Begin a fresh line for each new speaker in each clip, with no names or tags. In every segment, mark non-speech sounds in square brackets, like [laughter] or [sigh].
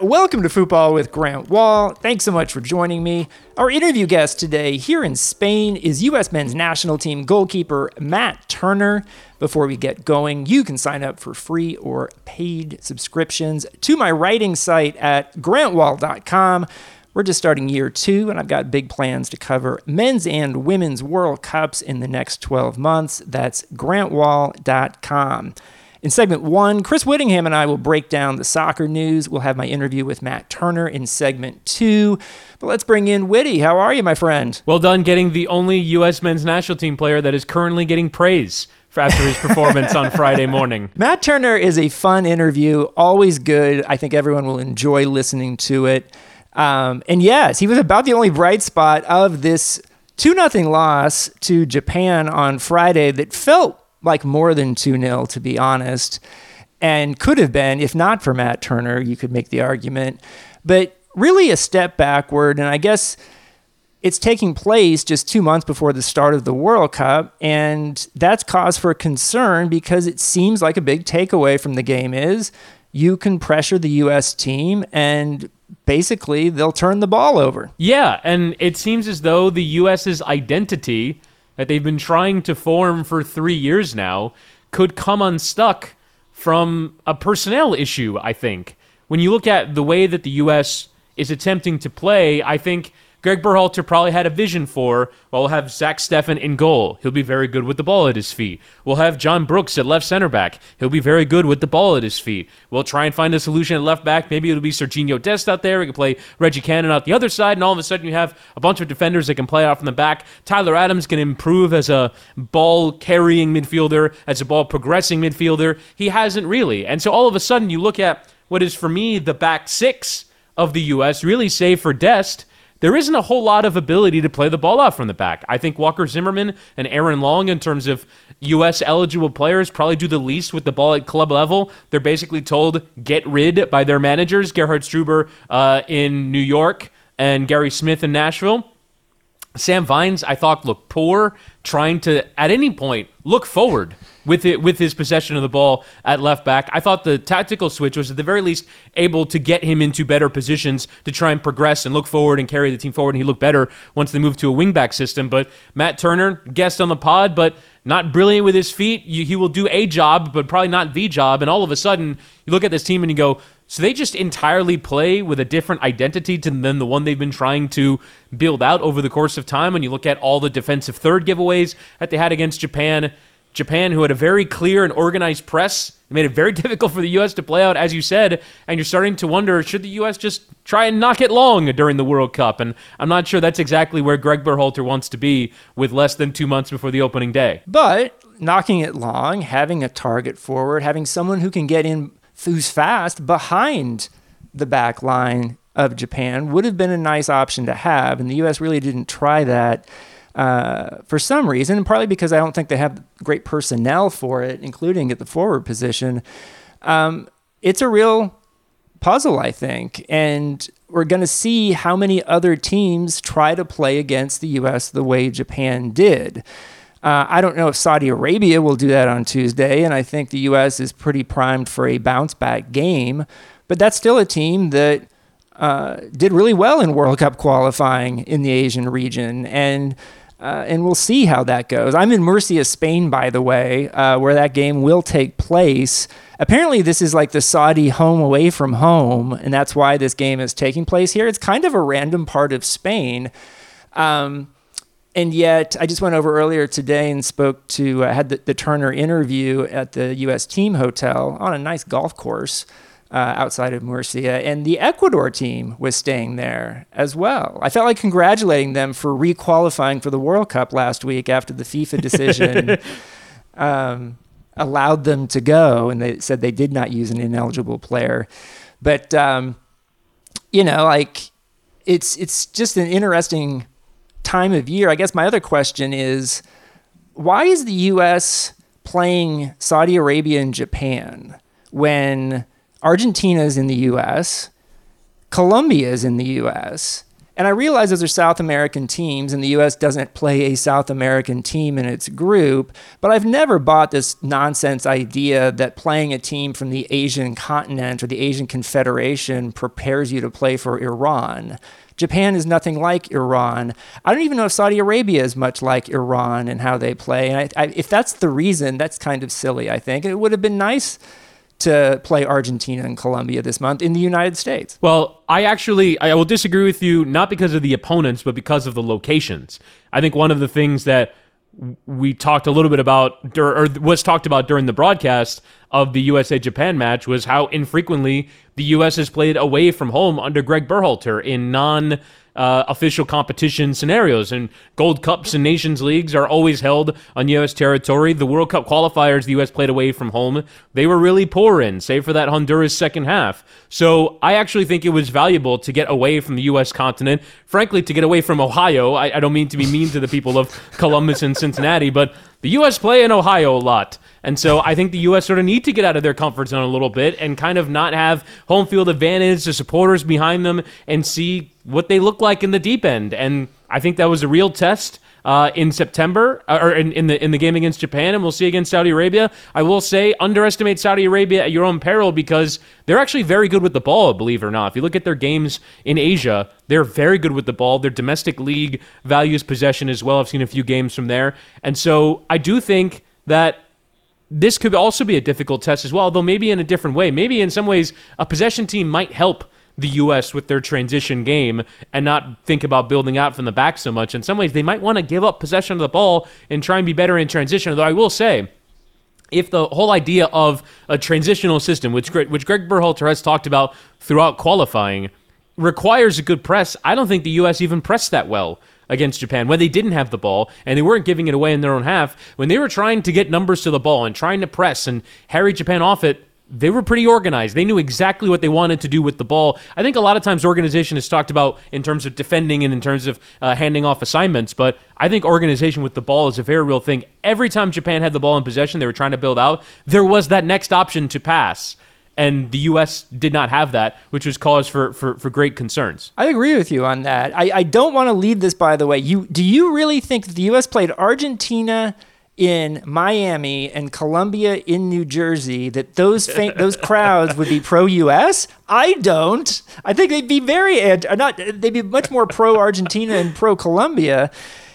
Welcome to Football with Grant Wahl. Thanks so much for joining me. Our interview guest today here in Spain is U.S. men's national team goalkeeper Matt Turner. Before we get going, you can sign up for free or paid subscriptions to my writing site at grantwahl.com. We're just starting year two, and I've got big plans to cover men's and women's World Cups in the next 12 months. That's grantwahl.com. In segment one, Chris Wittingham and I will break down the soccer news. We'll have my interview with Matt Turner in segment two. But let's bring in Whitty. How are you, my friend?
Well done getting the only U.S. men's national team player that is currently getting praise after his performance on [laughs] Friday morning.
Matt Turner is a fun interview, always good. I think everyone will enjoy listening to it. Um, and yes, he was about the only bright spot of this 2 0 loss to Japan on Friday that felt like more than 2 0, to be honest, and could have been, if not for Matt Turner, you could make the argument. But really a step backward. And I guess it's taking place just two months before the start of the World Cup. And that's cause for concern because it seems like a big takeaway from the game is you can pressure the U.S. team and basically they'll turn the ball over.
Yeah. And it seems as though the U.S.'s identity that they've been trying to form for three years now could come unstuck from a personnel issue, I think. When you look at the way that the U.S. is attempting to play, I think Greg Berhalter probably had a vision for. Well, we'll have Zach Steffen in goal. He'll be very good with the ball at his feet. We'll have John Brooks at left center back. He'll be very good with the ball at his feet. We'll try and find a solution at left back. Maybe it'll be Serginho Dest out there. We can play Reggie Cannon out the other side, and all of a sudden you have a bunch of defenders that can play out from the back. Tyler Adams can improve as a ball carrying midfielder, as a ball progressing midfielder. He hasn't really. And so all of a sudden you look at what is for me the back six of the U.S., really save for Dest there isn't a whole lot of ability to play the ball out from the back. I think Walker Zimmerman and Aaron Long, in terms of U.S. eligible players, probably do the least with the ball at club level. They're basically told get rid by their managers, Gerhard Struber uh, in New York and Gary Smith in Nashville. Sam Vines, I thought, looked poor, trying to at any point look forward with it with his possession of the ball at left back. I thought the tactical switch was at the very least able to get him into better positions to try and progress and look forward and carry the team forward. And he looked better once they moved to a wingback system. But Matt Turner, guest on the pod, but not brilliant with his feet. he will do a job, but probably not the job. And all of a sudden, you look at this team and you go, so they just entirely play with a different identity than the one they've been trying to build out over the course of time. When you look at all the defensive third giveaways that they had against Japan, Japan, who had a very clear and organized press, made it very [laughs] difficult for the U.S. to play out, as you said. And you're starting to wonder should the U.S. just try and knock it long during the World Cup? And I'm not sure that's exactly where Greg Berhalter wants to be with less than two months before the opening day.
But knocking it long, having a target forward, having someone who can get in who's fast behind the back line of Japan would have been a nice option to have. And the U.S. really didn't try that uh, for some reason, and partly because I don't think they have great personnel for it, including at the forward position. Um, it's a real puzzle, I think. And we're going to see how many other teams try to play against the U.S. the way Japan did. Uh, I don't know if Saudi Arabia will do that on Tuesday, and I think the U.S. is pretty primed for a bounce back game. But that's still a team that uh, did really well in World Cup qualifying in the Asian region, and uh, and we'll see how that goes. I'm in Murcia, Spain, by the way, uh, where that game will take place. Apparently, this is like the Saudi home away from home, and that's why this game is taking place here. It's kind of a random part of Spain. Um, and yet I just went over earlier today and spoke to uh, had the, the, Turner interview at the U.S. Team Hotel on a nice golf course uh, outside of Murcia, and the Ecuador team was staying there as well. I felt like congratulating them for requalifying for the World Cup last week after the FIFA decision [laughs] um, allowed them to go, and they said they did not use an ineligible player, but um, you know, like it's it's just an interesting time of year, I guess my other question is why is the U.S. playing Saudi Arabia and Japan when Argentina is in the U.S., Colombia is in the U.S., And I realize those are South American teams, and the U.S. doesn't play a South American team in its group. But I've never bought this nonsense idea that playing a team from the Asian continent or the Asian Confederation prepares you to play for Iran. Japan is nothing like Iran. I don't even know if Saudi Arabia is much like Iran and how they play. And I, I, if that's the reason, that's kind of silly, I think. It would have been nice to play Argentina and Colombia this month in the United States.
Well, I actually I will disagree with you not because of the opponents but because of the locations. I think one of the things that we talked a little bit about or was talked about during the broadcast of the USA Japan match was how infrequently the US has played away from home under Greg Berhalter in non uh, official competition scenarios. And Gold Cups and Nations Leagues are always held on U.S. territory. The World Cup qualifiers the U.S. played away from home, they were really poor in, save for that Honduras second half. So I actually think it was valuable to get away from the U.S. continent. Frankly, to get away from Ohio. I, I don't mean to be mean to the people of Columbus and Cincinnati, but the U.S. play in Ohio a lot. And so I think the U.S. sort of need to get out of their comfort zone a little bit and kind of not have home field advantage, the supporters behind them, and see what they look like in the deep end. And I think that was a real test. Uh, in September uh, or in, in, the in the game against Japan, and we'll see against Saudi Arabia. I will say underestimate Saudi Arabia at your own peril because they're actually very good with the ball. Believe it or not, if you look at their games in Asia, they're very good with the ball. Their domestic league values possession as well. I've seen a few games from there, and so I do think that this could also be a difficult test as well, though maybe in a different way. Maybe in some ways, a possession team might help the U.S. with their transition game and not think about building out from the back so much. In some ways, they might want to give up possession of the ball and try and be better in transition. Although I will say, if the whole idea of a transitional system, which which Greg Berhalter has talked about throughout qualifying, requires a good press, I don't think the U.S. even pressed that well against Japan when they didn't have the ball and they weren't giving it away in their own half. When they were trying to get numbers to the ball and trying to press and harry Japan off it, they were pretty organized. They knew exactly what they wanted to do with the ball. I think a lot of times organization is talked about in terms of defending and in terms of uh, handing off assignments, but I think organization with the ball is a very real thing. Every time Japan had the ball in possession, they were trying to build out, there was that next option to pass and the U.S. did not have that, which was cause for, for, for great concerns.
I agree with you on that. I, I don't want to leave this, by the way. You do you really think the U.S. played Argentina in Miami and Colombia in New Jersey that those fa- those [laughs] crowds would be pro U.S. I don't. I think they'd be very anti- not. They'd be much more pro Argentina and pro Colombia,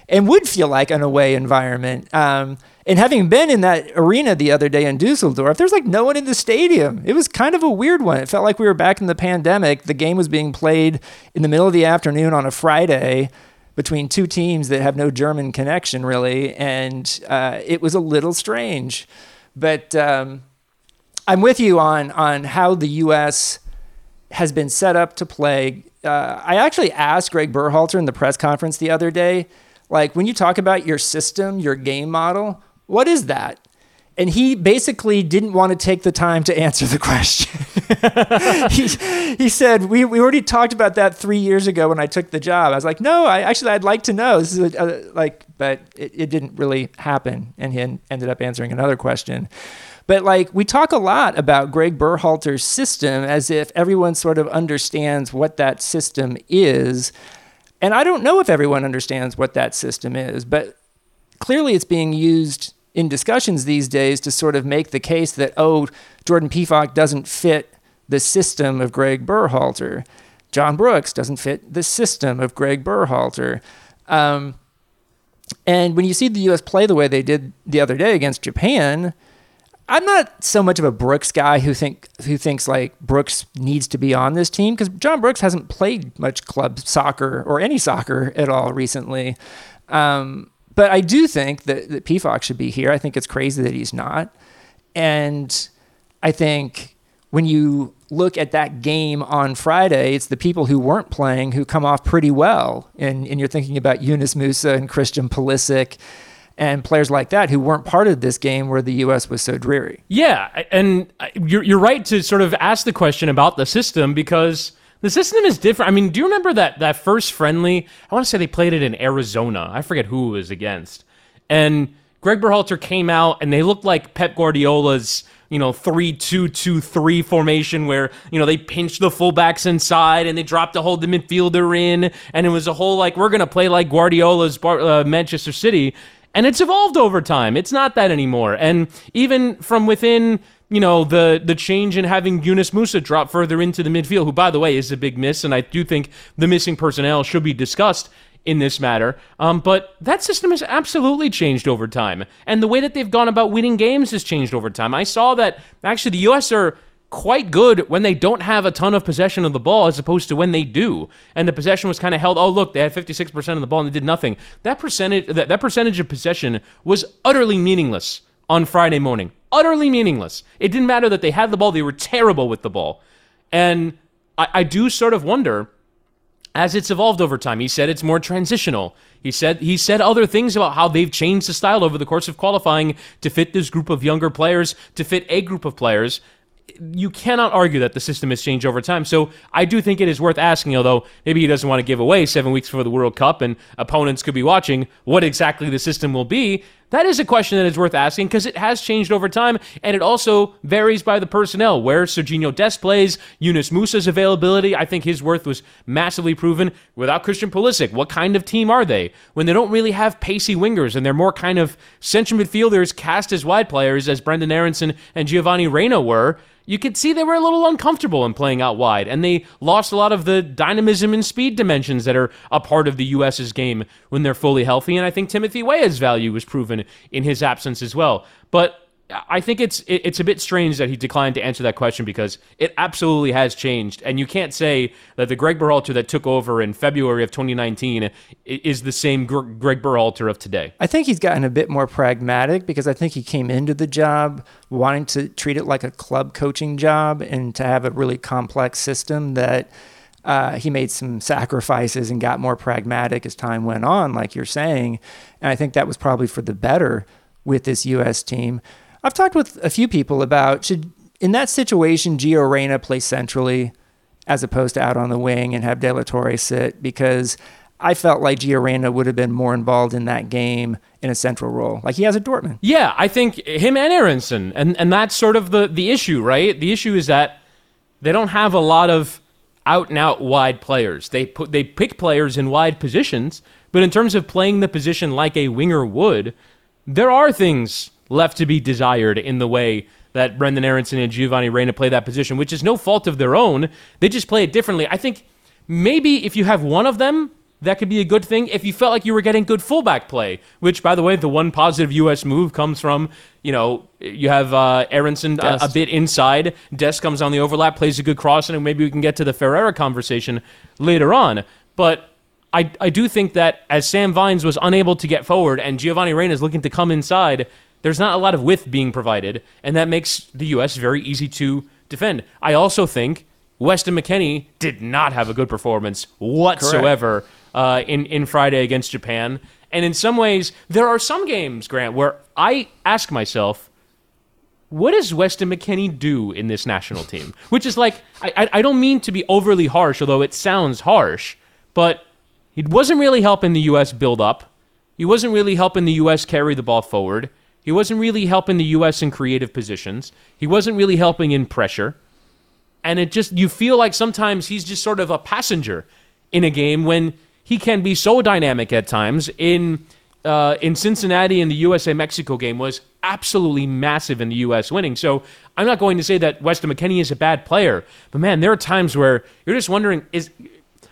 and would feel like an away environment. Um, and having been in that arena the other day in Dusseldorf, there's like no one in the stadium. It was kind of a weird one. It felt like we were back in the pandemic. The game was being played in the middle of the afternoon on a Friday between two teams that have no German connection, really. And uh, it was a little strange. But um, I'm with you on, on how the U.S. has been set up to play. Uh, I actually asked Greg Berhalter in the press conference the other day, like, when you talk about your system, your game model, what is that? And he basically didn't want to take the time to [laughs] answer the question. [laughs] he, he said, we, we already talked about that three years ago when I took the job. I was like, no, I actually, I'd like to know. This is a, a, uh, like, but it, it didn't really happen. And he ended up answering another question. But like we talk a lot about Greg Berhalter's system as if everyone sort of understands what that system is. And I don't know if everyone understands what that system is, but clearly it's being used in discussions these days to sort of make the case that, oh, Jordan Pefok doesn't fit the system of Greg Berhalter. John Brooks doesn't fit the system of Greg Berhalter. Um, and when you see the U.S. play the way they did the other day against Japan, I'm not so much of a Brooks guy who think who thinks like Brooks needs to be on this team because John Brooks hasn't played much club soccer or any soccer at all recently. Um, but I do think that, that Pefok should be here. I think it's crazy that he's not. And I think when you look at that game on Friday, it's the people who weren't playing who come off pretty well. And, and you're thinking about Yunus Musah and Christian Pulisic and players like that who weren't part of this game where the U.S. was so dreary.
Yeah, and uh, you're, you're right to sort of ask the question about the system because – the system is different. I mean, do you remember that that first friendly? I want to say they played it in Arizona. I forget who it was against. And Greg Berhalter came out and they looked like Pep Guardiola's you know, three two two three formation where you know they pinched the fullbacks inside and they dropped to hold the midfielder in, and it was a whole like we're gonna play like Guardiola's uh, Manchester City, and it's evolved over time. It's not that anymore, and even from within. You know the the change in having Yunus Musah drop further into the midfield, who by the way is a big miss, and I do think the missing personnel should be discussed in this matter. Um, but that system has absolutely changed over time. And the way that they've gone about winning games has changed over time. I saw that actually the U.S. are quite good when they don't have a ton of possession of the ball as opposed to when they do. And the possession was kind of held, oh, look, they had 56% of the ball and they did nothing. That percentage, that, that percentage of possession was utterly meaningless on Friday morning. Utterly meaningless. It didn't matter that they had the ball, they were terrible with the ball. And I, I do sort of wonder as it's evolved over time. He said it's more transitional. He said he said other things about how they've changed the style over the course of qualifying to fit this group of younger players, to fit a group of players you cannot argue that the system has changed over time. So I do think it is worth asking, although maybe he doesn't want to give away seven weeks before the World Cup and opponents could be watching what exactly the system will be. That is a question that is worth asking because it has changed over time and it also varies by the personnel. Where Serginho Dest plays, Yunus Musah's availability, I think his worth was massively proven. Without Christian Pulisic, what kind of team are they? When they don't really have pacey wingers and they're more kind of central midfielders cast as wide players as Brendan Aaronson and Giovanni Reyna were, you could see they were a little uncomfortable in playing out wide, and they lost a lot of the dynamism and speed dimensions that are a part of the U.S.'s game when they're fully healthy. And I think Timothy Weah's value was proven in his absence as well. But I think it's it's a bit strange that he declined to answer that question because it absolutely has changed, and you can't say that the Greg Berhalter that took over in February of 2019 is the same Greg Berhalter of today.
I think he's gotten a bit more pragmatic because I think he came into the job wanting to treat it like a club coaching job and to have a really complex system that. Uh, he made some sacrifices and got more pragmatic as time went on, like you're saying. And I think that was probably for the better with this U.S. team. I've talked with a few people about should in that situation Gio Reyna play centrally as opposed to out on the wing and have De La Torre sit because I felt like Gio Reyna would have been more involved in that game in a central role, like he has at Dortmund.
Yeah, I think him and Aaronson, and and that's sort of the the issue, right? The issue is that they don't have a lot of out and out wide players. They put they pick players in wide positions, but in terms of playing the position like a winger would, there are things left to be desired in the way that Brendan Aaronson and Giovanni Reyna play that position, which is no fault of their own. They just play it differently. I think maybe if you have one of them, that could be a good thing if you felt like you were getting good fullback play. Which, by the way, the one positive U.S. move comes from you know you have uh, Aaronson a, a, bit inside. Dest comes on the overlap, plays a good cross, and maybe we can get to the Ferreira conversation later on. But I I do think that as Sam Vines was unable to get forward and Giovanni Reyna is looking to come inside, there's not a lot of width being provided, and that makes the U.S. very easy to defend. I also think Weston McKennie did not have a good performance whatsoever uh, in in Friday against Japan. And in some ways, there are some games, Grant, where I ask myself, what does Weston McKennie do in this national [laughs] team? Which is like, I, I don't mean to be overly harsh, although it sounds harsh, but he wasn't really helping the U.S. build up. He wasn't really helping the U.S. carry the ball forward. He wasn't really helping the U.S. in creative positions. He wasn't really helping in pressure. And it just, you feel like sometimes he's just sort of a passenger in a game when he can be so dynamic at times. In, uh, in Cincinnati in the USA Mexico game was absolutely massive in the U.S. winning. So I'm not going to say that Weston McKennie is a bad player, but man, there are times where you're just wondering is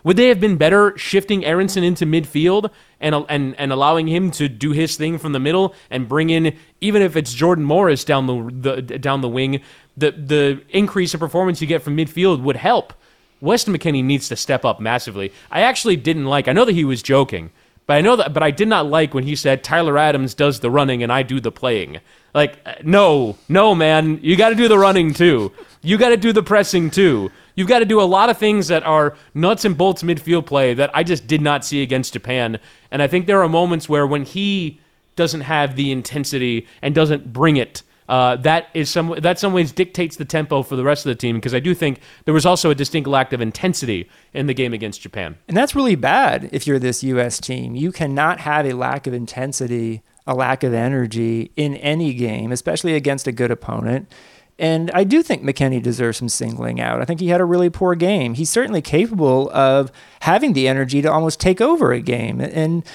would they have been better shifting Aaronson into midfield and and and allowing him to do his thing from the middle and bring in even if it's Jordan Morris down the, the down the wing, the the increase in performance you get from midfield would help. Weston McKennie needs to step up massively. I actually didn't like. I know that he was joking, but I know that. But I did not like when he said Tyler Adams does the running and I do the playing. Like, no, no, man, you got to do the running too. You got to do the pressing too. You've got to do a lot of things that are nuts and bolts midfield play that I just did not see against Japan. And I think there are moments where when he doesn't have the intensity and doesn't bring it uh, that is some that some ways dictates the tempo for the rest of the team because I do think there was also a distinct lack of intensity in the game against Japan.
And that's really bad if you're this U.S. team. You cannot have a lack of intensity, a lack of energy in any game, especially against a good opponent. And I do think McKennie deserves some singling out. I think he had a really poor game. He's certainly capable of having the energy to almost take over a game and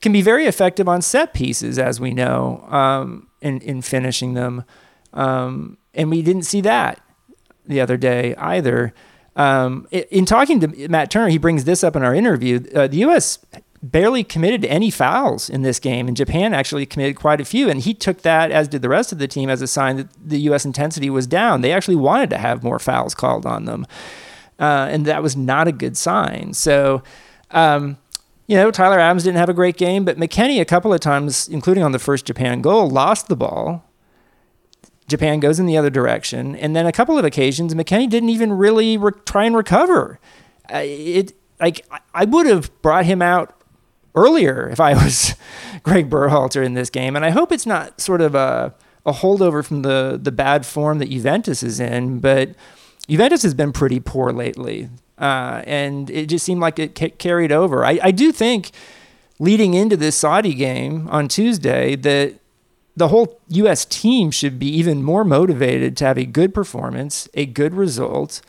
can be very effective on set pieces, as we know. Um, in, in finishing them. Um, and we didn't see that the other day either. Um, in talking to Matt Turner, he brings this up in our interview. Uh, the U.S. barely committed any fouls in this game, and Japan actually committed quite a few. And he took that, as did the rest of the team, as a sign that the U.S. intensity was down. They actually wanted to have more fouls called on them, uh, and that was not a good sign. So. Um, you know, Tyler Adams didn't have a great game, but McKennie, a couple of times, including on the first Japan goal, lost the ball. Japan goes in the other direction. And then a couple of occasions, McKennie didn't even really re- try and recover. Uh, it like I would have brought him out earlier if I was [laughs] Greg Berhalter in this game. And I hope it's not sort of a, a holdover from the, the bad form that Juventus is in, but Juventus has been pretty poor lately. Uh, and it just seemed like it ca- carried over. I, I do think leading into this Saudi game on Tuesday that the whole U.S. team should be even more motivated to have a good performance, a good result,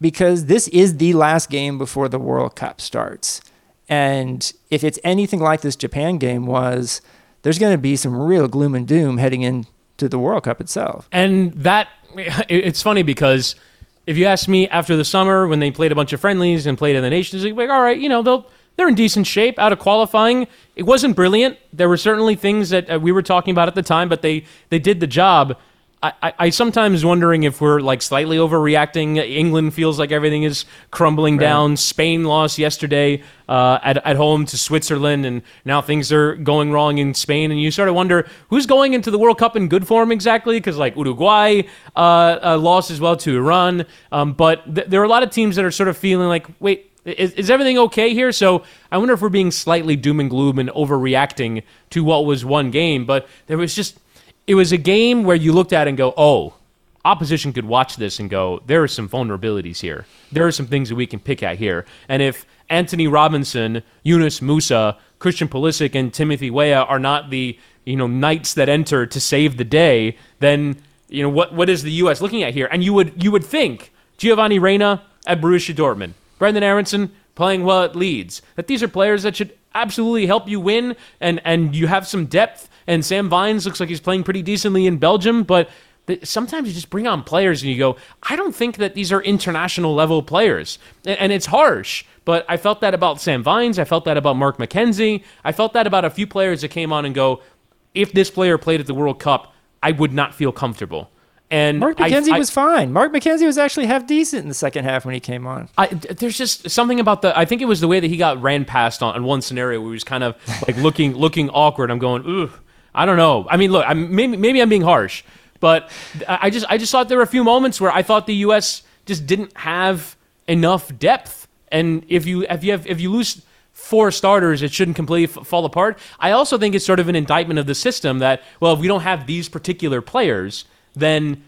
because this is the last game before the World Cup starts. And if it's anything like this Japan game was, there's going to be some real gloom and doom heading into the World Cup itself.
And that, it's funny because if you ask me after the summer when they played a bunch of friendlies and played in the Nations League, like, all right, you know, they'll they're in decent shape out of qualifying. It wasn't brilliant. There were certainly things that uh, we were talking about at the time, but they they did the job. I, I, I sometimes wondering if we're like slightly overreacting. England feels like everything is crumbling right. down. Spain lost yesterday uh, at, at home to Switzerland, and now things are going wrong in Spain. And you sort of wonder who's going into the World Cup in good form exactly, because like Uruguay uh, uh, lost as well to Iran. Um, but th- there are a lot of teams that are sort of feeling like, wait, is, is, everything okay here? So I wonder if we're being slightly doom and gloom and overreacting to what was one game. But there was just it was a game where you looked at and go, oh, opposition could watch this and go, there are some vulnerabilities here. There are some things that we can pick at here. And if Antonee Robinson, Yunus Musah, Christian Pulisic, and Timothy Weah are not the you know knights that enter to save the day, then you know what what is the U.S. looking at here? And you would you would think Giovanni Reyna at Borussia Dortmund, Brendan Aaronson playing well at Leeds, that these are players that should absolutely help you win, and and you have some depth and Sam Vines looks like he's playing pretty decently in Belgium, but sometimes you just bring on players and you go, I don't think that these are international level players. And it's harsh, but I felt that about Sam Vines. I felt that about Mark McKenzie. I felt that about a few players that came on and go, if this player played at the World Cup, I would not feel comfortable. And
Mark McKenzie I, was fine. Mark McKenzie was actually half decent in the second half when he came on.
I, there's just something about the. I think it was the way that he got ran past on, on one scenario where he was kind of like looking [laughs] looking awkward. I'm going, ooh, I don't know. I mean, look, I'm, maybe maybe I'm being harsh, but I just I just thought there were a few moments where I thought the U.S. just didn't have enough depth, and if you if you have if you lose four starters, it shouldn't completely f- fall apart. I also think it's sort of an indictment of the system that well, if we don't have these particular players, then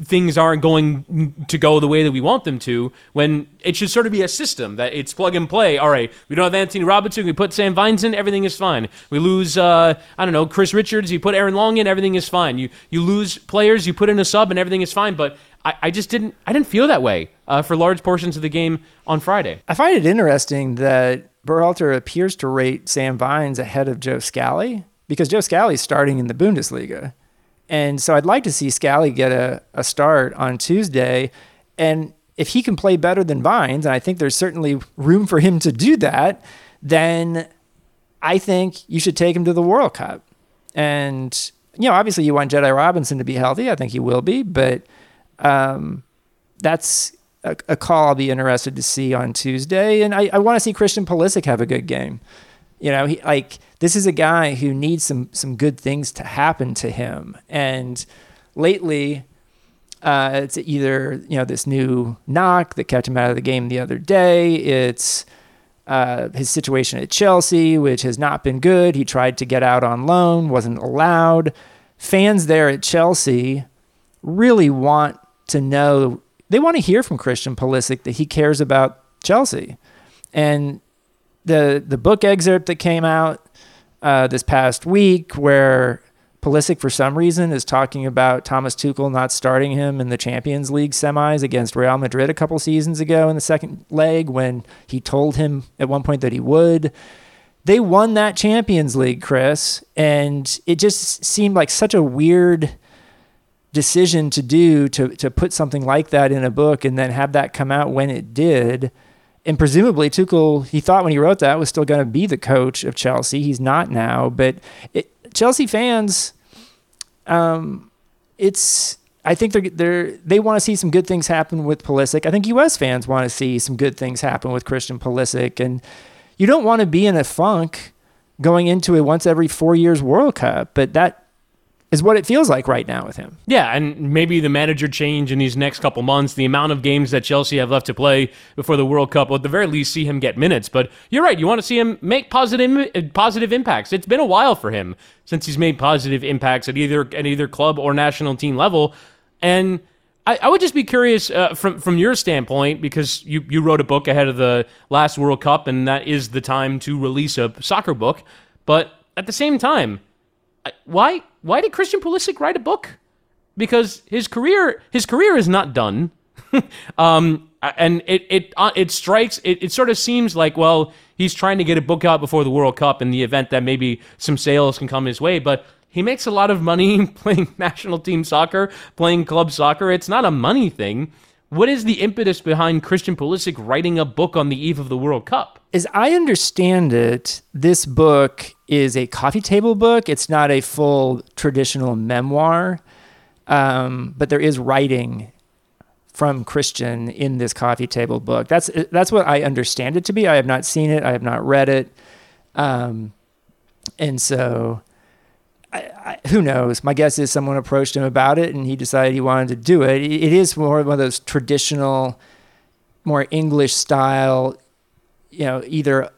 things aren't going to go the way that we want them to when it should sort of be a system that it's plug and play. All right, we don't have Antonee Robinson, we put Sam Vines in, everything is fine. We lose, uh, I don't know, Chris Richards, you put Aaron Long in, everything is fine. You you lose players, you put in a sub, and everything is fine. But I, I just didn't I didn't feel that way uh, for large portions of the game on Friday.
I find it interesting that Berhalter appears to rate Sam Vines ahead of Joe Scally because Joe Scally is starting in the Bundesliga. And so I'd like to see Scally get a, a start on Tuesday. And if he can play better than Vines, and I think there's certainly room for him to do that, then I think you should take him to the World Cup. And, you know, obviously you want Jedi Robinson to be healthy. I think he will be, but um, that's a, a, call I'll be interested to see on Tuesday. And I, I want to see Christian Pulisic have a good game. You know, he like this is a guy who needs some some good things to happen to him. And lately, uh, it's either you know this new knock that kept him out of the game the other day. It's uh, his situation at Chelsea, which has not been good. He tried to get out on loan, wasn't allowed. fans there at Chelsea really want to know, they want to hear from Christian Pulisic that he cares about Chelsea. And the the book excerpt that came out uh, this past week, where Pulisic, for some reason, is talking about Thomas Tuchel not starting him in the Champions League semis against Real Madrid a couple seasons ago in the second leg when he told him at one point that he would. They won that Champions League, Chris, and it just seemed like such a weird decision to do to to put something like that in a book and then have that come out when it did and presumably Tuchel, he thought when he wrote that was still going to be the coach of Chelsea. He's not now, but it, Chelsea fans, um, it's I think they're they're they want to see some good things happen with Pulisic. I think U.S. fans want to see some good things happen with Christian Pulisic, and you don't want to be in a funk going into a once every four years World Cup, but that is what it feels like right now with him.
Yeah, and maybe the manager change in these next couple months, the amount of games that Chelsea have left to play before the World Cup, will at the very least see him get minutes. But you're right, you want to see him make positive positive impacts. It's been a while for him since he's made positive impacts at either at either club or national team level, and. I, I would just be curious uh, from from your standpoint because you, you wrote a book ahead of the last World Cup and that is the time to release a soccer book. But at the same time, why why did Christian Pulisic write a book? Because his career his career is not done. [laughs] um, and it it uh, it strikes it, it sort of seems like well he's trying to get a book out before the World Cup in the event that maybe some sales can come his way, but he makes a lot of money [laughs] playing national team soccer, playing club soccer. It's not a money thing. What is the impetus behind Christian Pulisic writing a book on the eve of the World Cup?
As I understand it, this book is a coffee table book. It's not a full traditional memoir, um, but there is writing from Christian in this coffee table book. That's that's what I understand it to be. I have not seen it. I have not read it, um, and so I, I, who knows? My guess is someone approached him about it, and he decided he wanted to do it. It is more one of those traditional, more English style. You know, either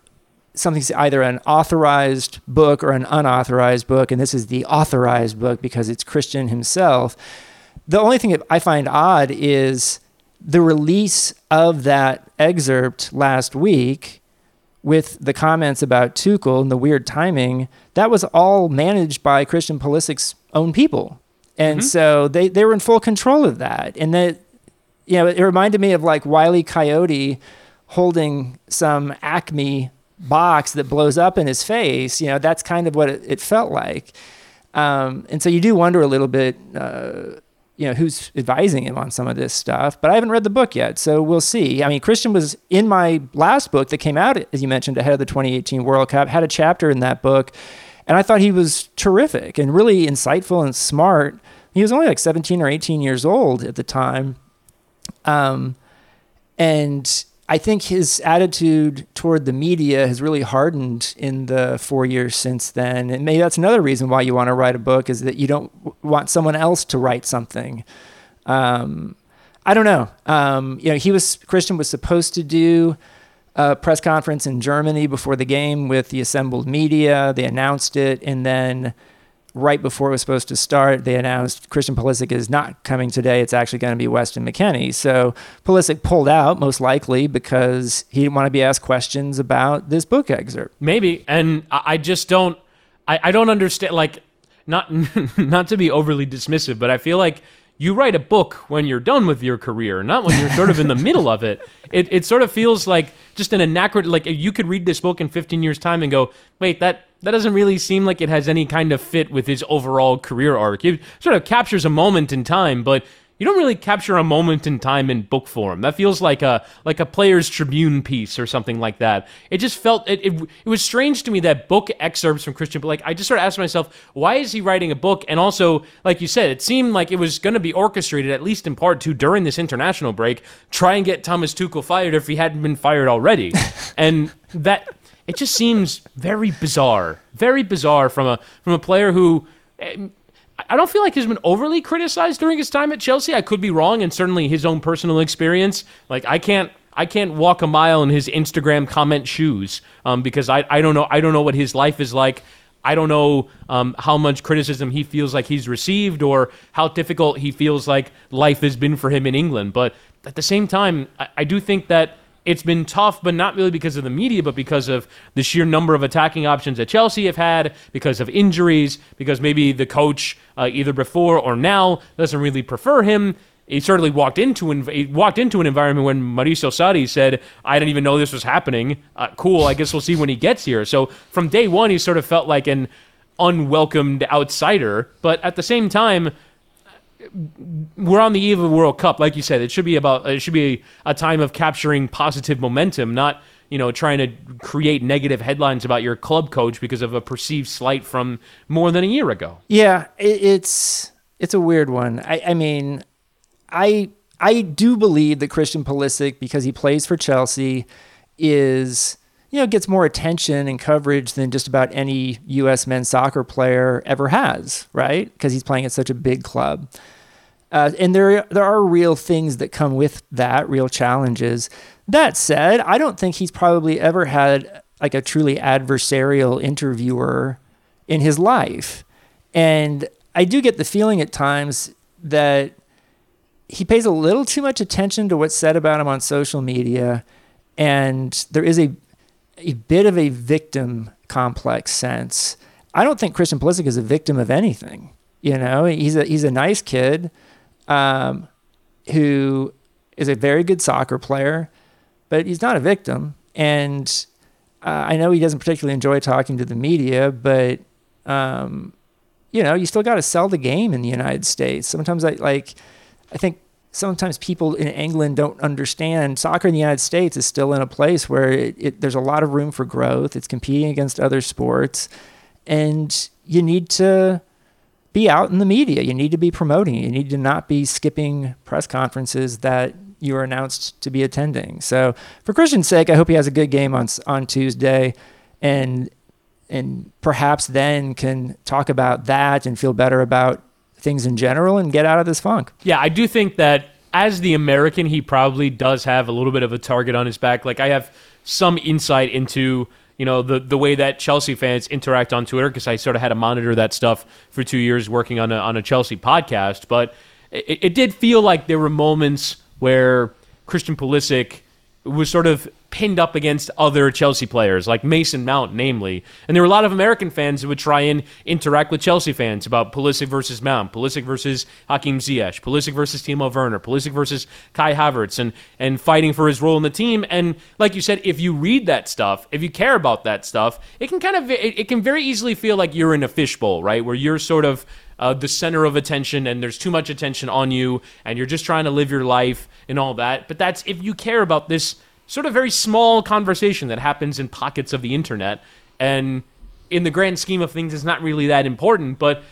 something's either an authorized book or an unauthorized book, and this is the authorized book because it's Christian himself. The only thing that I find odd is the release of that excerpt last week with the comments about Tuchel and the weird timing, that was all managed by Christian Pulisic's own people. And mm-hmm. so they, they were in full control of that. And that, you know, it reminded me of like Wiley Coyote holding some Acme box that blows up in his face. You know, that's kind of what it, it felt like. Um, and so you do wonder a little bit, uh, you know who's advising him on some of this stuff but i haven't read the book yet so we'll see i mean christian was in my last book that came out as you mentioned ahead of the 2018 world cup had a chapter in that book and i thought he was terrific and really insightful and smart he was only like 17 or 18 years old at the time um, and I think his attitude toward the media has really hardened in the four years since then. And maybe that's another reason why you want to write a book is that you don't want someone else to write something. Um, I don't know. Um, you know, he was Christian was supposed to do a press conference in Germany before the game with the assembled media. They announced it, and then right before it was supposed to start, they announced Christian Pulisic is not coming today. It's actually going to be Weston McKennie. So Pulisic pulled out, most likely because he didn't want to be asked questions about this book excerpt.
Maybe, and I just don't. I, I don't understand. Like, not [laughs] not to be overly dismissive, but I feel like you write a book when you're done with your career, not when you're sort of in the [laughs] middle of it. It it sort of feels like just an anachronism. Like you could read this book in 15 years' time and go, wait, that that doesn't really seem like it has any kind of fit with his overall career arc. It sort of captures a moment in time, but you don't really capture a moment in time in book form. That feels like a like a player's tribune piece or something like that. It just felt it, it, it was strange to me that book excerpts from Christian. But like I just sort of asked myself, why is he writing a book? And also, like you said, it seemed like it was going to be orchestrated at least in part to during this international break, try and get Thomas Tuchel fired if he hadn't been fired already, [laughs] and that it just seems very bizarre, very bizarre from a from a player who. Eh, I don't feel like he's been overly criticized during his time at Chelsea. I could be wrong, and certainly his own personal experience. Like I can't, I can't walk a mile in his Instagram comment shoes um, because I, I don't know, I don't know what his life is like. I don't know um, how much criticism he feels like he's received or how difficult he feels like life has been for him in England. But at the same time, I, I do think that it's been tough, but not really because of the media, but because of the sheer number of attacking options that Chelsea have had, because of injuries, because maybe the coach, uh, either before or now, doesn't really prefer him. He certainly walked into he walked into an environment when Maurizio Sarri said, "I didn't even know this was happening." Uh, cool, I guess we'll see when he gets here. So from day one, he sort of felt like an unwelcomed outsider, but at the same time we're on the eve of World Cup, like you said. It should be about it should be a, a, time of capturing positive momentum, not you know trying to create negative headlines about your club coach because of a perceived slight from more than a year ago.
Yeah, it, it's it's a weird one. I, I mean, I I do believe that Christian Pulisic, because he plays for Chelsea, is you know gets more attention and coverage than just about any U.S. men's soccer player ever has, right? Because he's playing at such a big club. Uh, and there there are real things that come with that, real challenges. That said, I don't think he's probably ever had like a truly adversarial interviewer in his life. And I do get the feeling at times that he pays a little too much attention to what's said about him on social media and there is a a bit of a victim complex sense. I don't think Christian Pulisic is a victim of anything. You know, he's a he's a nice kid um, who is a very good soccer player, but he's not a victim. And uh, I know he doesn't particularly enjoy talking to the media, but um, you know, you still got to sell the game in the United States. Sometimes I like, I think sometimes people in England don't understand soccer in the United States is still in a place where it, it, there's a lot of room for growth. It's competing against other sports, and you need to be out in the media. You need to be promoting. You need to not be skipping press conferences that you are announced to be attending. So, for Christian's sake, I hope he has a good game on on Tuesday, and and perhaps then can talk about that and feel better about things in general and get out of this funk.
Yeah, I do think that as the American, he probably does have a little bit of a target on his back. Like I have some insight into you know the the way that Chelsea fans interact on Twitter because I sort of had to monitor that stuff for two years working on a on a Chelsea podcast. But it, it did feel like there were moments where Christian Pulisic was sort of pinned up against other Chelsea players, like Mason Mount, namely. And there were a lot of American fans who would try and interact with Chelsea fans about Pulisic versus Mount, Pulisic versus Hakim Ziyech, Pulisic versus Timo Werner, Pulisic versus Kai Havertz, and, and fighting for his role in the team. And like you said, if you read that stuff, if you care about that stuff, it can kind of, it, it can very easily feel like you're in a fishbowl, right? Where you're sort of uh, the center of attention and there's too much attention on you and you're just trying to live your life and all that. But that's if you care about this sort of very small conversation that happens in pockets of the internet. And in the grand scheme of things, it's not really that important. But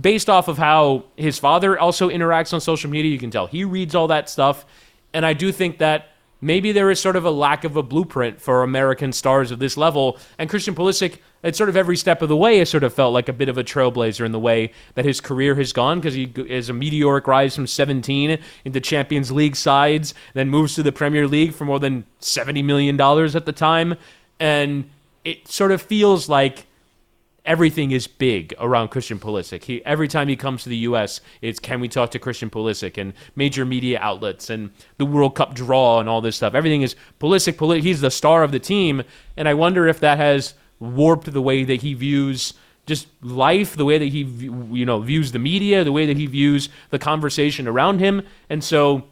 based off of how his father also interacts on social media, you can tell he reads all that stuff. And I do think that maybe there is sort of a lack of a blueprint for American stars of this level. And Christian Pulisic, at sort of every step of the way, has sort of felt like a bit of a trailblazer in the way that his career has gone because he is a meteoric rise from 17 into Champions League sides, then moves to the Premier League for more than $70 million at the time. And it sort of feels like everything is big around Christian Pulisic. He every time he comes to the U.S., it's can we talk to Christian Pulisic and major media outlets and the World Cup draw and all this stuff. Everything is Pulisic. Pulisic. He's the star of the team, and I wonder if that has warped the way that he views just life, the way that he you know views the media, the way that he views the conversation around him, and so.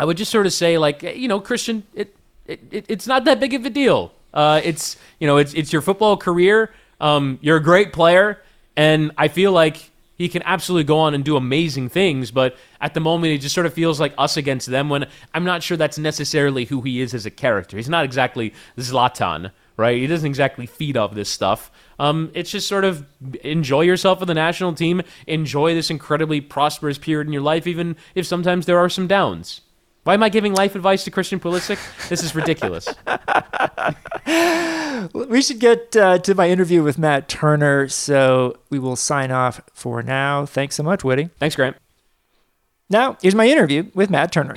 I would just sort of say, like, you know, Christian, it, it, it's not that big of a deal. Uh, it's you know, it's it's your football career. Um, you're a great player, and I feel like he can absolutely go on and do amazing things, but at the moment, it just sort of feels like us against them when I'm not sure that's necessarily who he is as a character. He's not exactly Zlatan, right? He doesn't exactly feed off this stuff. Um, it's just sort of enjoy yourself with the national team, enjoy this incredibly prosperous period in your life, even if sometimes there are some downs. Why am I giving life advice to Christian Pulisic? This is ridiculous. [laughs]
we should get uh, to my interview with Matt Turner, so we will sign off for now. Thanks so much, Woody.
Thanks, Grant.
Now, here's my interview with Matt Turner.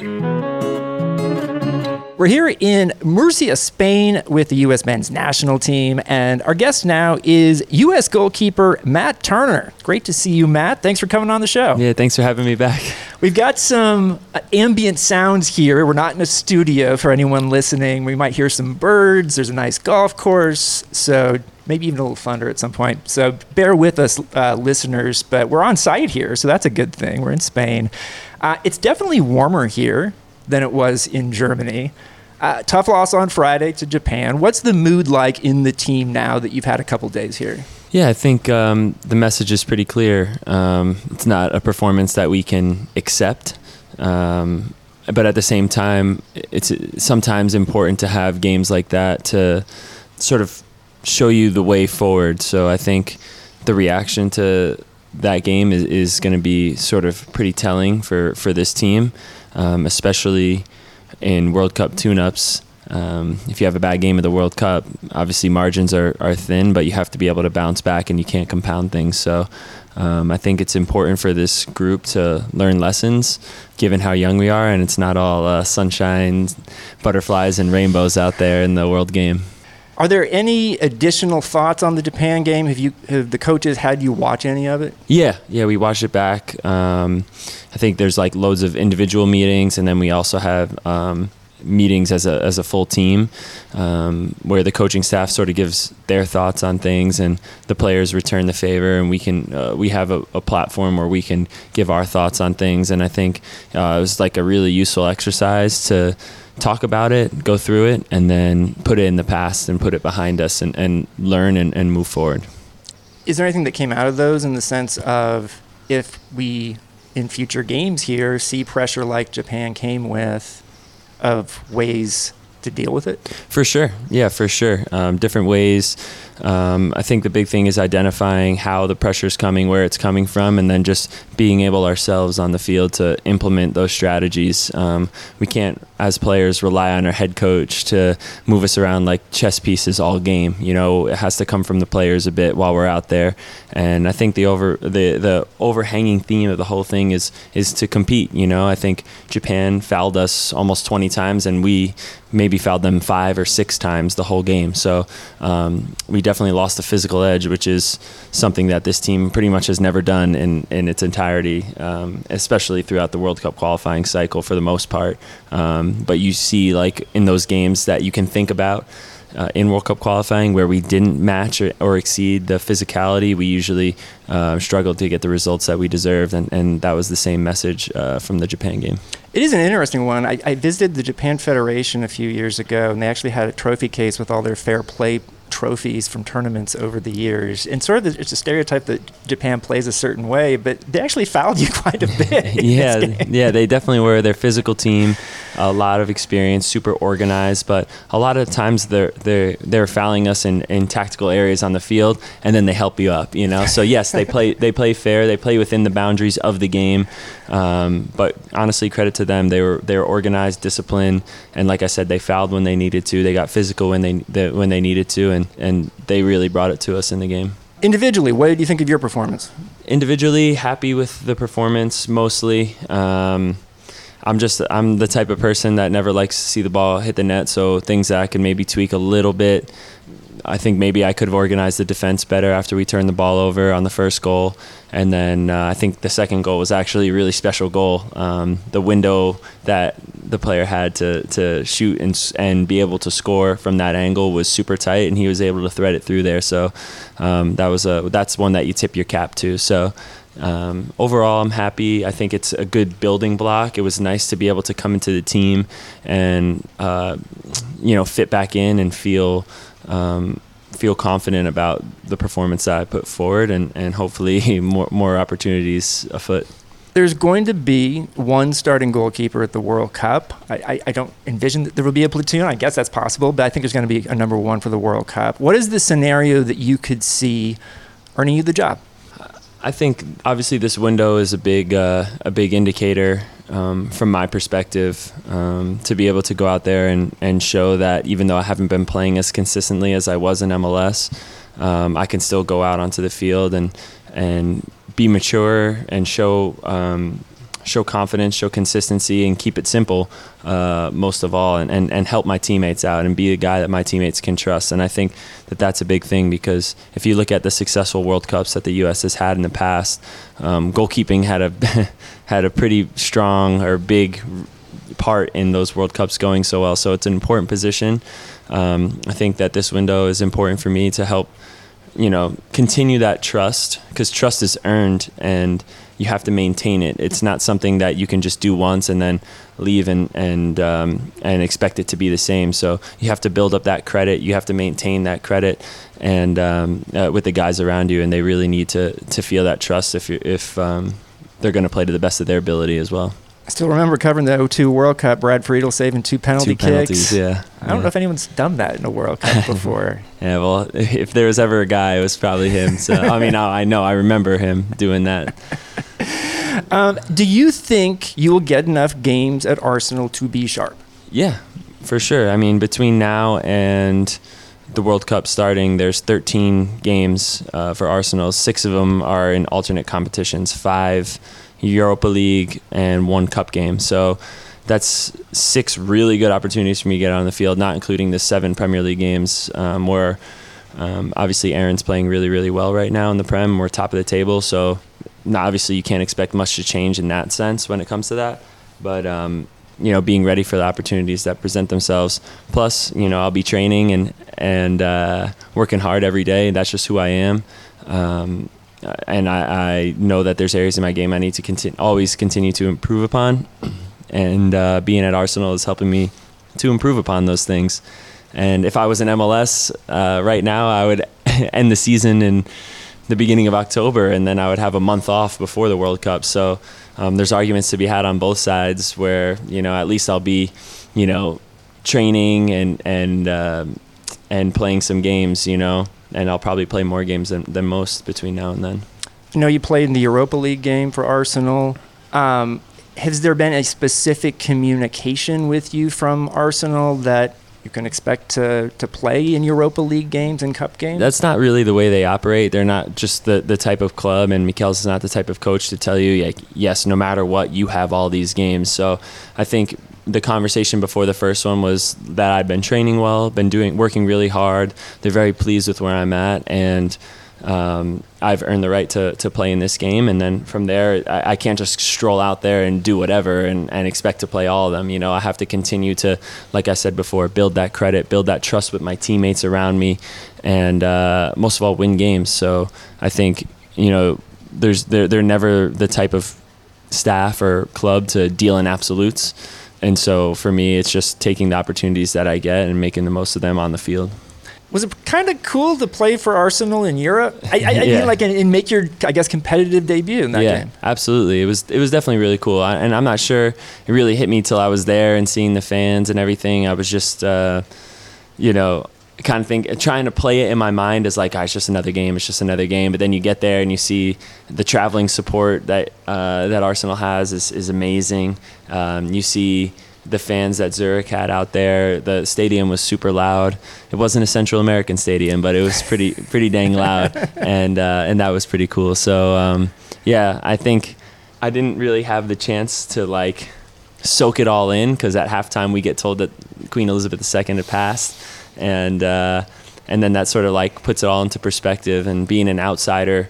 We're here in Murcia, Spain, with the U.S. men's national team, and our guest now is U.S. goalkeeper Matt Turner. Great to see you, Matt. Thanks for coming on the show.
Yeah, thanks for having me back.
We've got some uh, ambient sounds here. We're not in a studio for anyone listening. We might hear some birds. There's a nice golf course, so maybe even a little thunder at some point. So bear with us, uh, listeners. But we're on site here, so that's a good thing. We're in Spain. Uh, it's definitely warmer here than it was in Germany. Uh, tough loss on Friday to Japan. What's the mood like in the team now that you've had a couple days here?
Yeah, I think um, the message is pretty clear. Um, it's not a performance that we can accept. Um, but at the same time, it's sometimes important to have games like that to sort of show you the way forward. So I think the reaction to that game is, is going to be sort of pretty telling for, for this team, um, especially in World Cup tune-ups. Um, if you have a bad game of the World Cup, obviously margins are, are thin, but you have to be able to bounce back and you can't compound things. So um, I think it's important for this group to learn lessons, given how young we are, and it's not all uh, sunshine, butterflies, and rainbows out there in the world game.
Are there any additional thoughts on the Japan game? Have you have the coaches had you watch any of it?
Yeah, yeah, we watched it back. Um, I think there's like loads of individual meetings, and then we also have um, meetings as a as a full team, um, where the coaching staff sort of gives their thoughts on things, and the players return the favor, and we can uh, we have a, a, platform where we can give our thoughts on things, and I think uh, it was like a really useful exercise to talk about it, go through it, and then put it in the past and put it behind us and, and learn and, and move forward.
Is there anything that came out of those in the sense of if we in future games here see pressure like Japan came with of ways to deal with it?
For sure. Yeah, for sure. Um, different ways. Um, I think the big thing is identifying how the pressure is coming, where it's coming from, and then just being able ourselves on the field to implement those strategies. Um, we can't, as players, rely on our head coach to move us around like chess pieces all game. You know, it has to come from the players a bit while we're out there. And I think the over the the overhanging theme of the whole thing is is to compete. You know, I think Japan fouled us almost 20 times, and we maybe fouled them five or six times the whole game. So um, we definitely lost the physical edge, which is something that this team pretty much has never done in, in its entirety, um, especially throughout the World Cup qualifying cycle for the most part. Um, but you see, like in those games that you can think about. Uh, in World Cup qualifying, where we didn't match or, or exceed the physicality, we usually uh, struggled to get the results that we deserved, and, and that was the same message uh, from the Japan game.
It is an interesting one. I, I visited the Japan Federation a few years ago, and they actually had a trophy case with all their fair play trophies from tournaments over the years. And sort of the, it's a stereotype that Japan plays a certain way, but they actually fouled you [laughs] quite a [laughs] bit.
yeah, yeah, they definitely were. Their physical team, a lot of experience, super organized, but a lot of times they're they're they're fouling us in, in tactical areas on the field, and then they help you up. You know, so yes, they play they play fair, they play within the boundaries of the game. Um, but honestly, credit to them. They were they were organized, disciplined, and like I said, they fouled when they needed to. They got physical when they, they when they needed to, and and, and they really brought it to us in the game.
Individually, what did you think of your performance?
Individually, happy with the performance mostly. Um, I'm just I'm the type of person that never likes to see the ball hit the net, so things that I can maybe tweak a little bit I think maybe I could have organized the defense better after we turned the ball over on the first goal. And then uh, I think the second goal was actually a really special goal. Um, the window that the player had to, to shoot and, and be able to score from that angle was super tight, and he was able to thread it through there. So um, that was a that's one that you tip your cap to. So. Um, overall, I'm happy. I think it's a good building block. It was nice to be able to come into the team and uh, you know fit back in and feel um, feel confident about the performance that I put forward, and, and hopefully [laughs] more more opportunities afoot.
There's going to be one starting goalkeeper at the World Cup. I, I, I, don't envision that there will be a platoon. I guess that's possible, but I think there's going to be a number one for the World Cup. What is the scenario that you could see earning you the job?
I think obviously this window is a big uh, a big indicator um, from my perspective um, to be able to go out there and, and show that even though I haven't been playing as consistently as I was in MLS, um, I can still go out onto the field and and be mature and show um, show confidence, show consistency, and keep it simple uh, most of all, and, and, and help my teammates out and be a guy that my teammates can trust. And I think that that's a big thing because if you look at the successful World Cups that the U.S. has had in the past, um, goalkeeping had a [laughs] had a pretty strong or big part in those World Cups going so well. So it's an important position. Um, I think that this window is important for me to help, you know, continue that trust because trust is earned and you have to maintain it. It's not something that you can just do once and then leave and and um, and expect it to be the same. So you have to build up that credit. You have to maintain that credit, and um, uh, with the guys around you, and they really need to to feel that trust if you if um, they're going to play to the best of their ability as well.
I still remember covering the 02 World Cup. Brad Friedel saving two penalty
Two
kicks.
penalties, yeah.
I don't
yeah.
know if anyone's done that in a World Cup [laughs] before.
Yeah, well, if there was ever a guy, it was probably him. So I mean, I I know, I remember him doing that. [laughs]
um, do you think you will get enough games at Arsenal to be sharp?
Yeah, for sure. I mean, between now and the World Cup starting, there's 13 games uh, for Arsenal. Six of them are in alternate competitions, five Europa League, and one Cup game. So that's six really good opportunities for me to get on the field, not including the seven Premier League games um, where um, obviously Aaron's playing really, really well right now in the Prem. We're top of the table, so now obviously you can't expect much to change in that sense when it comes to that. But um, you know, being ready for the opportunities that present themselves. Plus, you know, I'll be training and and uh, working hard every day. That's just who I am. Um, and I, I, know that there's areas in my game I need to continue, always continue to improve upon. [clears throat] And uh, being at Arsenal is helping me to improve upon those things. And if I was in MLS uh, right now, I would [laughs] end the season in the beginning of October, and then I would have a month off before the World Cup. So um, there's arguments to be had on both sides where you know at least I'll be, you know, training and and um, and playing some games, you know, and I'll probably play more games than, than most between now and then.
You know, you played in the Europa League game for Arsenal. Um, has there been a specific communication with you from Arsenal that you can expect to, to play in Europa League games and Cup games?
That's not really the way they operate. They're not just the, the type of club, and Mikel's is not the type of coach to tell you, like, yes, no matter what, you have all these games. So I think the conversation before the first one was that I've been training well, been doing working really hard. They're very pleased with where I'm at, and um, I've earned the right to, to play in this game. And then from there, I, I, can't just stroll out there and do whatever and, and expect to play all of them. You know, I have to continue to, like I said before, build that credit, build that trust with my teammates around me, and uh, most of all, win games. So I think, you know, there's they're, they're never the type of staff or club to deal in absolutes. And so for me, it's just taking the opportunities that I get and making the most of them on the field
was it kind of cool to play for Arsenal in Europe? I, I, I [laughs] yeah. mean, like, and, and, make your, I guess, competitive debut in that
yeah,
game.
absolutely. It was, it was definitely really cool. I, and I'm not sure it really hit me till I was there and seeing the fans and everything. I was just, uh, you know, kind of think trying to play it in my mind is like, oh, it's just another game. It's just another game. But then you get there and you see the traveling support that uh, that Arsenal has is is amazing. Um, you see the fans that Zurich had out there. The stadium was super loud. It wasn't a Central American stadium, but it was [laughs] pretty pretty dang loud, and uh, and that was pretty cool. So um, yeah, I think I didn't really have the chance to like soak it all in because at halftime we get told that Queen Elizabeth II had passed, and uh, and then that sort of like puts it all into perspective. And being an outsider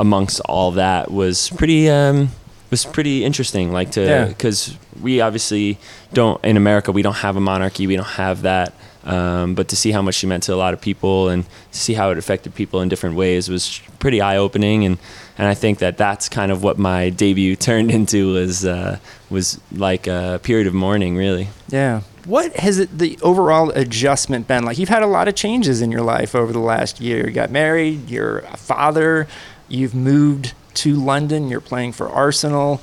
amongst all that was pretty. Um, was pretty interesting like to because yeah. we obviously don't in america we don't have a monarchy we don't have that um, but to see how much she meant to a lot of people and to see how it affected people in different ways was pretty eye-opening and and I think that that's kind of what my debut [laughs] turned into was uh, was like a period of mourning really
yeah what has it, the overall adjustment been like you've had a lot of changes in your life over the last year you got married you're a father you've moved to London, you're playing for Arsenal.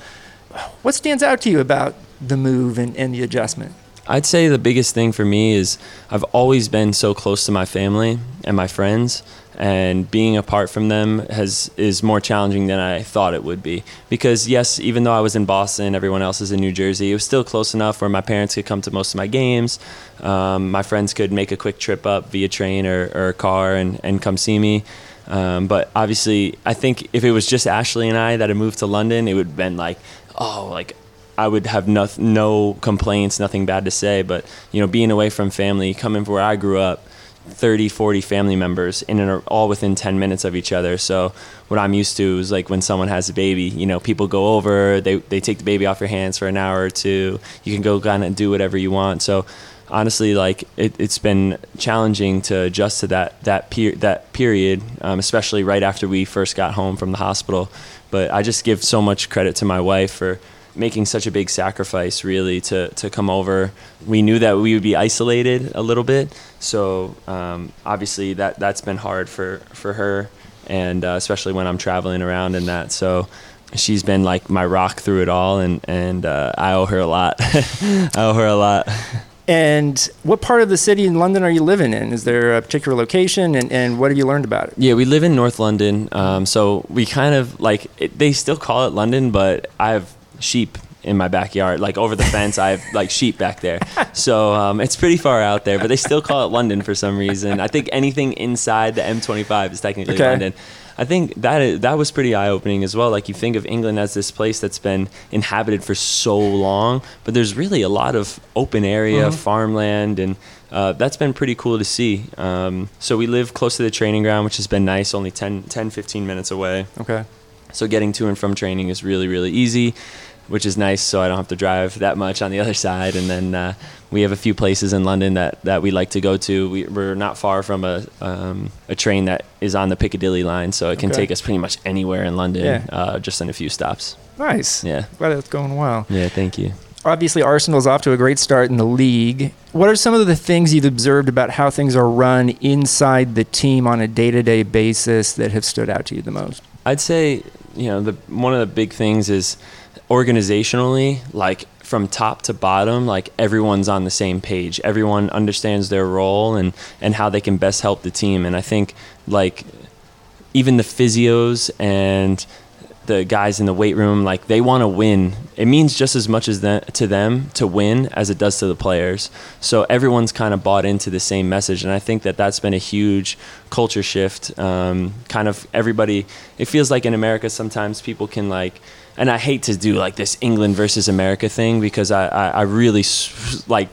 What stands out to you about the move and, and the adjustment?
I'd say the biggest thing for me is I've always been so close to my family and my friends and being apart from them has is more challenging than I thought it would be. Because yes, even though I was in Boston, everyone else is in New Jersey. It was still close enough where my parents could come to most of my games. Um, my friends could make a quick trip up via train or, or car and, and come see me. Um, but obviously, I think if it was just Ashley and I that had moved to London, it would have been like, oh, like I would have no, no complaints, nothing bad to say. But you know, being away from family, coming from where I grew up, 30, 40 family members in and all within 10 minutes of each other. So what I'm used to is like when someone has a baby, you know, people go over, they, they take the baby off your hands for an hour or two. You can go kind of do whatever you want. So honestly, like it, has been challenging to adjust to that, that, per- that period, um, especially right after we first got home from the hospital. But I just give so much credit to my wife for making such a big sacrifice really to, to come over. We knew that we would be isolated a little bit, so um, obviously that that's been hard for for her, and uh, especially when I'm traveling around and that. So she's been like my rock through it all, and and uh, I owe her a lot. [laughs] I owe her a lot.
And what part of the city in London are you living in? Is there a particular location, and, and what have you learned about it?
Yeah, we live in North London, um, so we kind of like it, they still call it London, but I've sheep in my backyard. Like over the fence, I have like sheep back there. So um, it's pretty far out there, but they still call it London for some reason. I think anything inside the M25 is technically okay. London. I think that is, that was pretty eye opening as well. Like you think of England as this place that's been inhabited for so long, but there's really a lot of open area, mm-hmm. farmland, and uh, that's been pretty cool to see. Um, so we live close to the training ground, which has been nice, only 10, 10 15 minutes away.
Okay.
So getting to and from training is really, really easy, which is nice. So I don't have to drive that much on the [laughs] other side. And then uh, we have a few places in London that, that we like to go to. We, are not far from a, um, a train that is on the Piccadilly line, so it can okay. take us pretty much anywhere in London, yeah. uh, just in a few stops.
Nice.
Yeah.
Glad that's going well.
Yeah, thank you.
Obviously, Arsenal's off to a great start in the league. What are some of the things you've observed about how things are run inside the team on a day to day basis that have stood out to you the most?
I'd say you know the one of the big things is organizationally like from top to bottom like everyone's on the same page. Everyone understands their role and and how they can best help the team. And i think like even the physios and the guys in the weight room like they want to win. It means just as much as that to them to win as it does to the players. So everyone's kind of bought into the same message. And i think that that's been a huge culture shift. Um, kind of everybody it feels like in america sometimes people can like and i hate to do like this england versus america thing because i, I, I really like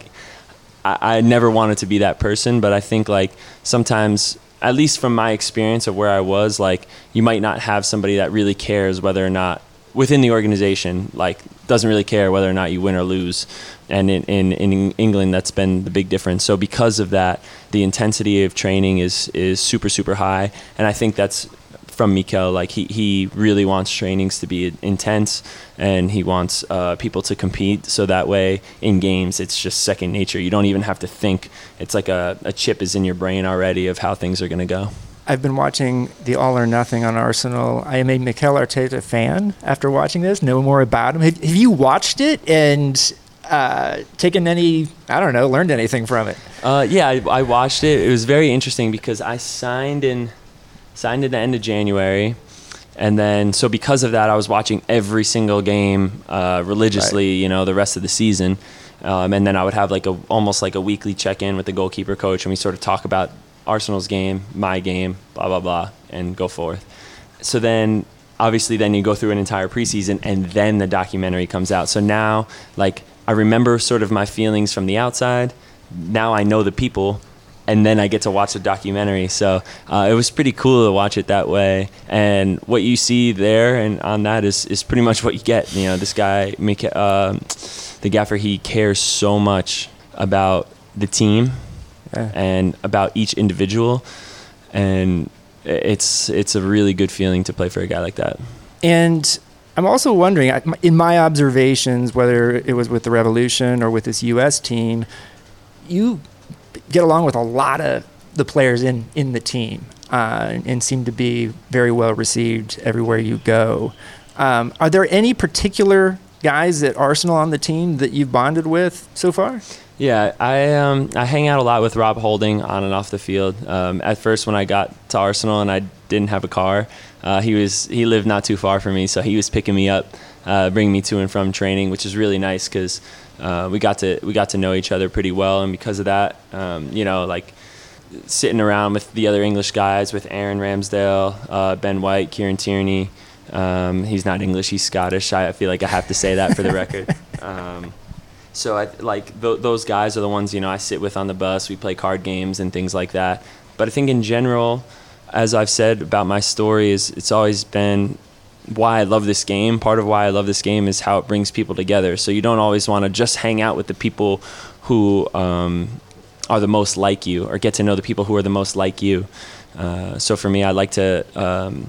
I, I never wanted to be that person but i think like sometimes at least from my experience of where I was, like you might not have somebody that really cares whether or not within the organization, like doesn't really care whether or not you win or lose. And in, in, in England, that's been the big difference. So because of that, the intensity of training is is super super high, and I think that's from Mikel. Like he, he really wants trainings to be intense, and he wants uh, people to compete. So that way, in games, it's just second nature. You don't even have to think. It's like a, a chip is in your brain already of how things are going to go.
I've been watching the All or Nothing on Arsenal. I am a Mikel Arteta fan after watching this. Know more about him. Have, have you watched it and uh, taken any? I don't know, learned anything from it?
Uh, yeah, I, I watched it. It was very interesting because I signed in signed at the end of January. And then, so because of that, I was watching every single game uh, religiously, right. you know, the rest of the season. Um, and then I would have like a almost like a weekly check in with the goalkeeper coach, and we sort of talk about Arsenal's game, my game, blah blah blah, and go forth. So then, obviously, then you go through an entire preseason, and then the documentary comes out. So now, like, I remember sort of my feelings from the outside. Now I know the people, and then I get to watch the documentary. So uh, it was pretty cool to watch it that way. And what you see there and on that is, is pretty much what you get. You know, this guy, uh, the gaffer, he cares so much about the team yeah. and about each individual, and it's it's a really good feeling to play for a guy like that.
And I'm also wondering, in my observations, whether it was with the Revolution or with this U.S. team, you get along with a lot of the players in in the team uh, and seem to be very well received everywhere you go. Um, are there any particular guys at Arsenal on the team that you've bonded with so far?
Yeah, I um, I hang out a lot with Rob Holding on and off the field. Um, at first, when I got to Arsenal and I didn't have a car, uh, he was he lived not too far from me, so he was picking me up, uh, bringing me to and from training, which is really nice because uh, we got to we got to know each other pretty well, and because of that, um, you know, like sitting around with the other English guys, with Aaron Ramsdale, uh, Ben White, Kieran Tierney. Um, he's not English; he's Scottish. I feel like I have to say that for the record. [laughs] Um, so I like th- those guys are the ones you know I sit with on the bus. We play card games and things like that. But I think in general, as I've said about my story, is it's always been why I love this game. Part of why I love this game is how it brings people together. So you don't always want to just hang out with the people who um, are the most like you, or get to know the people who are the most like you. Uh, so for me, I like to um,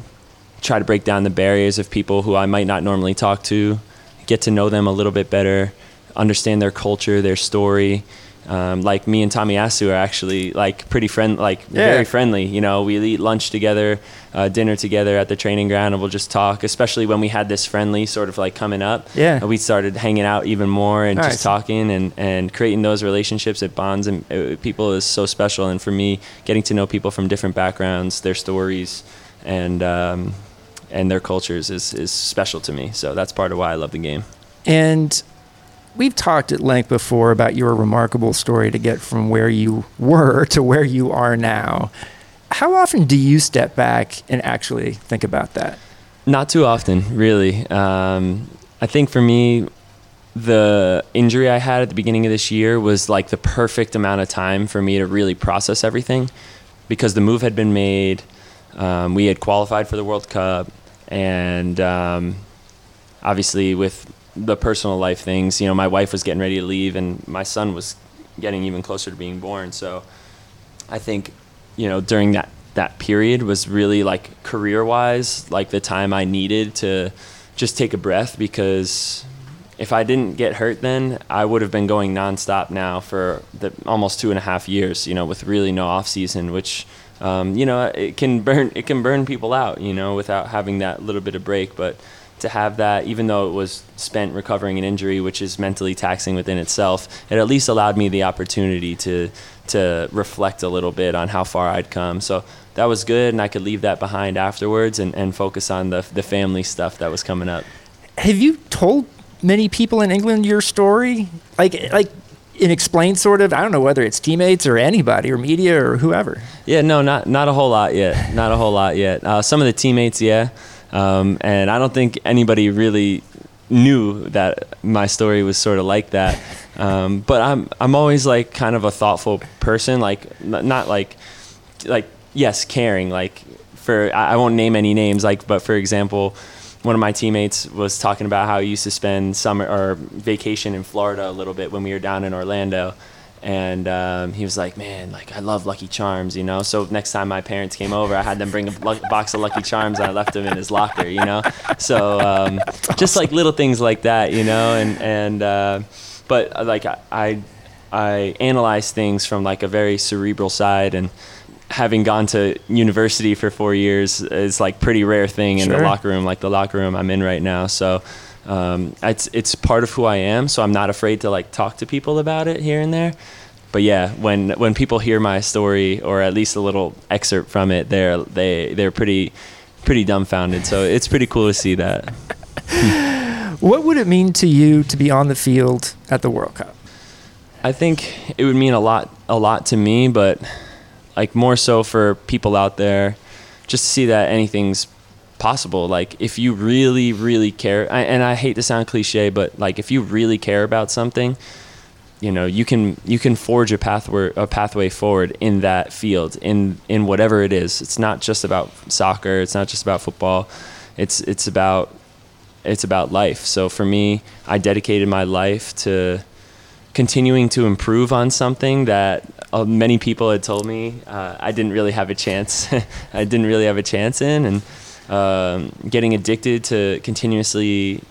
try to break down the barriers of people who I might not normally talk to, get to know them a little bit better, understand their culture, their story. Um, like me and Tomiyasu are actually like pretty friend, like
Yeah.
very friendly. You know, we eat lunch together, uh, dinner together at the training ground, and we'll just talk. Especially when we had this friendly sort of like coming up.
Yeah.
we started hanging out even more and
Nice.
just talking and and creating those relationships. It bonds and uh, people is so special. And for me, getting to know people from different backgrounds, their stories, and um, and their cultures is is special to me. So that's part of why I love the game.
And we've talked at length before about your remarkable story to get from where you were to where you are now. How often do you step back and actually think about that?
Not too often, really. Um, I think for me, the injury I had at the beginning of this year was like the perfect amount of time for me to really process everything because the move had been made. Um, we had qualified for the World Cup, and um, obviously with the personal life things, you know, my wife was getting ready to leave, and my son was getting even closer to being born. So I think, you know, during that that period was really like career wise, like the time I needed to just take a breath because if I didn't get hurt then, I would have been going nonstop now for the almost two and a half years, you know, with really no off season, which um, you know, it can burn it can burn people out, you know, without having that little bit of break. But to have that, even though it was spent recovering an injury, which is mentally taxing within itself, it at least allowed me the opportunity to to reflect a little bit on how far I'd come. So that was good, and I could leave that behind afterwards and, and focus on the the family stuff that was coming up.
Have you told many people in England your story? Like, like, and explained sort of. I don't know whether it's teammates or anybody or media or whoever.
Yeah, no, not not a whole lot yet. Not a whole lot yet. Uh, some of the teammates, yeah, um, and I don't think anybody really knew that my story was sort of like that. [laughs] Um, but I'm I'm always like kind of a thoughtful person, like not like like yes, caring. Like for I I won't name any names, like but for example. One of my teammates was talking about how he used to spend summer or vacation in Florida a little bit when we were down in Orlando, and um, he was like, "Man, like I love Lucky Charms, you know." So next time my parents came over, I had them bring a box of Lucky Charms, and I left them in his locker, you know. So um, just like little things like that, you know, and and uh, but uh, like I, I I analyze things from like a very cerebral side and. Having gone to university for four years is like pretty rare thing in the locker room, like the locker room I'm in right now. So um, it's it's part of who I am, so I'm not afraid to like talk to people about it here and there. But yeah, when when people hear my story or at least a little excerpt from it, they're they they're pretty pretty dumbfounded. So it's pretty cool to see that. [laughs]
What would it mean to you to be on the field at the World Cup?
I think it would mean a lot a lot to me, but like more so for people out there, just to see that anything's possible. Like if you really really care, I, and I hate to sound cliche, but like if you really care about something, you know you can you can forge a pathway a pathway forward in that field in in whatever it is. It's not just about soccer. It's not just about football. It's it's about it's about life. So for me, I dedicated my life to continuing to improve on something that uh, many people had told me uh, I didn't really have a chance. [laughs] I didn't really have a chance in, and um, getting addicted to continuously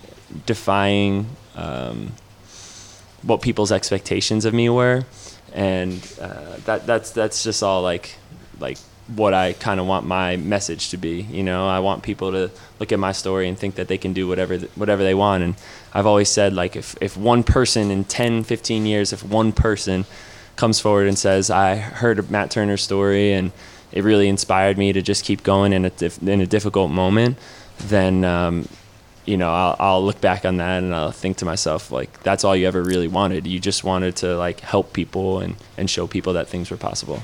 defying um, what people's expectations of me were, and uh, that that's that's just all like like what I kind of want my message to be. You know, I want people to look at my story and think that they can do whatever th- whatever they want. And I've always said like if if one person in 10, 15 years, if one person comes forward and says, "I heard Matt Turner's story and it really inspired me to just keep going in a dif- in a difficult moment," then um, you know I'll, I'll look back on that and I'll think to myself like that's all you ever really wanted. You just wanted to like help people and and show people that things were possible.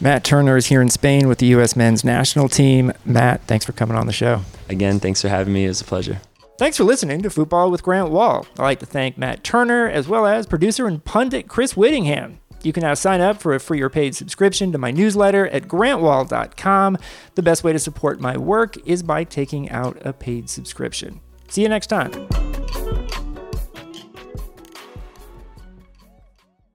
Matt Turner is here in Spain with the U.S. men's national team. Matt, thanks for coming on the show.
Again, thanks for having me. It was a pleasure.
Thanks for listening to Football with Grant Wahl. I'd like to thank Matt Turner as well as producer and pundit Chris Wittingham. You can now sign up for a free or paid subscription to my newsletter at grantwahl.com. The best way to support my work is by taking out a paid subscription. See you next time.